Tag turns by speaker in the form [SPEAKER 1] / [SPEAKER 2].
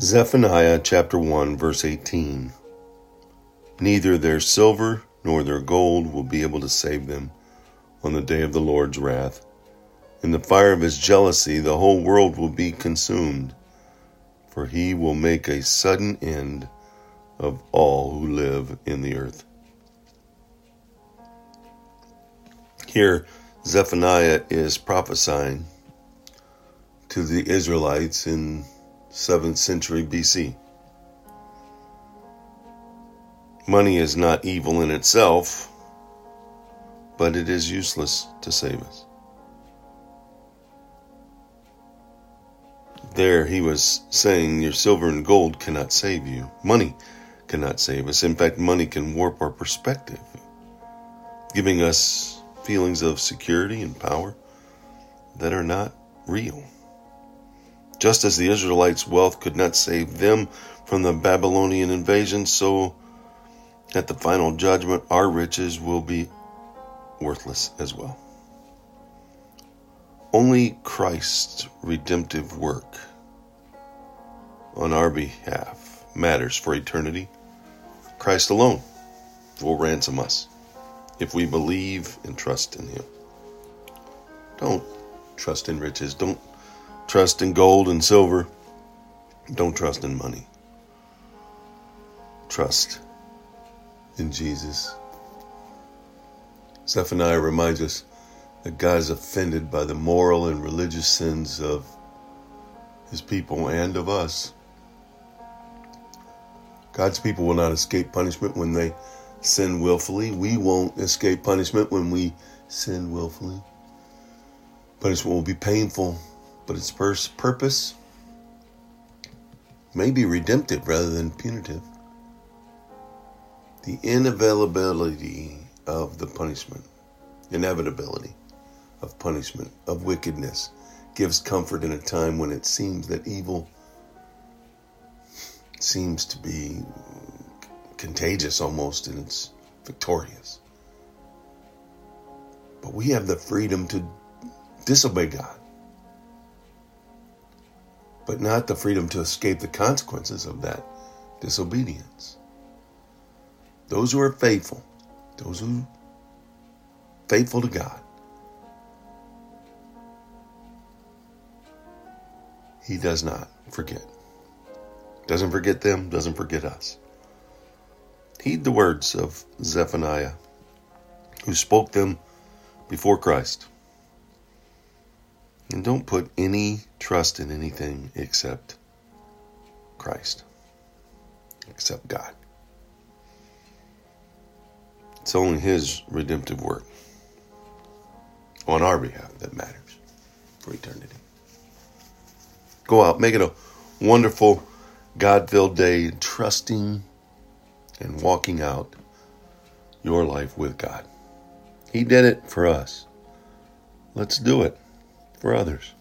[SPEAKER 1] Zephaniah chapter 1, verse 18. Neither their silver nor their gold will be able to save them on the day of the Lord's wrath. In the fire of his jealousy, the whole world will be consumed, for he will make a sudden end of all who live in the earth. Here, Zephaniah is prophesying to the Israelites in 7th century BC. Money is not evil in itself, but it is useless to save us. There he was saying, Your silver and gold cannot save you. Money cannot save us. In fact, money can warp our perspective, giving us feelings of security and power that are not real. Just as the Israelites' wealth could not save them from the Babylonian invasion, so at the final judgment, our riches will be worthless as well. Only Christ's redemptive work on our behalf matters for eternity. Christ alone will ransom us if we believe and trust in Him. Don't trust in riches. Don't trust in gold and silver. Don't trust in money. Trust in Jesus. Zephaniah reminds us that God is offended by the moral and religious sins of his people and of us. God's people will not escape punishment when they sin willfully. We won't escape punishment when we sin willfully. Punishment will be painful but its first purpose may be redemptive rather than punitive. The inevitability of the punishment, inevitability of punishment, of wickedness, gives comfort in a time when it seems that evil seems to be contagious almost and it's victorious. But we have the freedom to disobey God but not the freedom to escape the consequences of that disobedience. Those who are faithful, those who faithful to God, he does not forget. Doesn't forget them, doesn't forget us. Heed the words of Zephaniah, who spoke them before Christ. And don't put any trust in anything except Christ, except God. It's only His redemptive work on our behalf that matters for eternity. Go out, make it a wonderful, God filled day, trusting and walking out your life with God. He did it for us. Let's do it for others.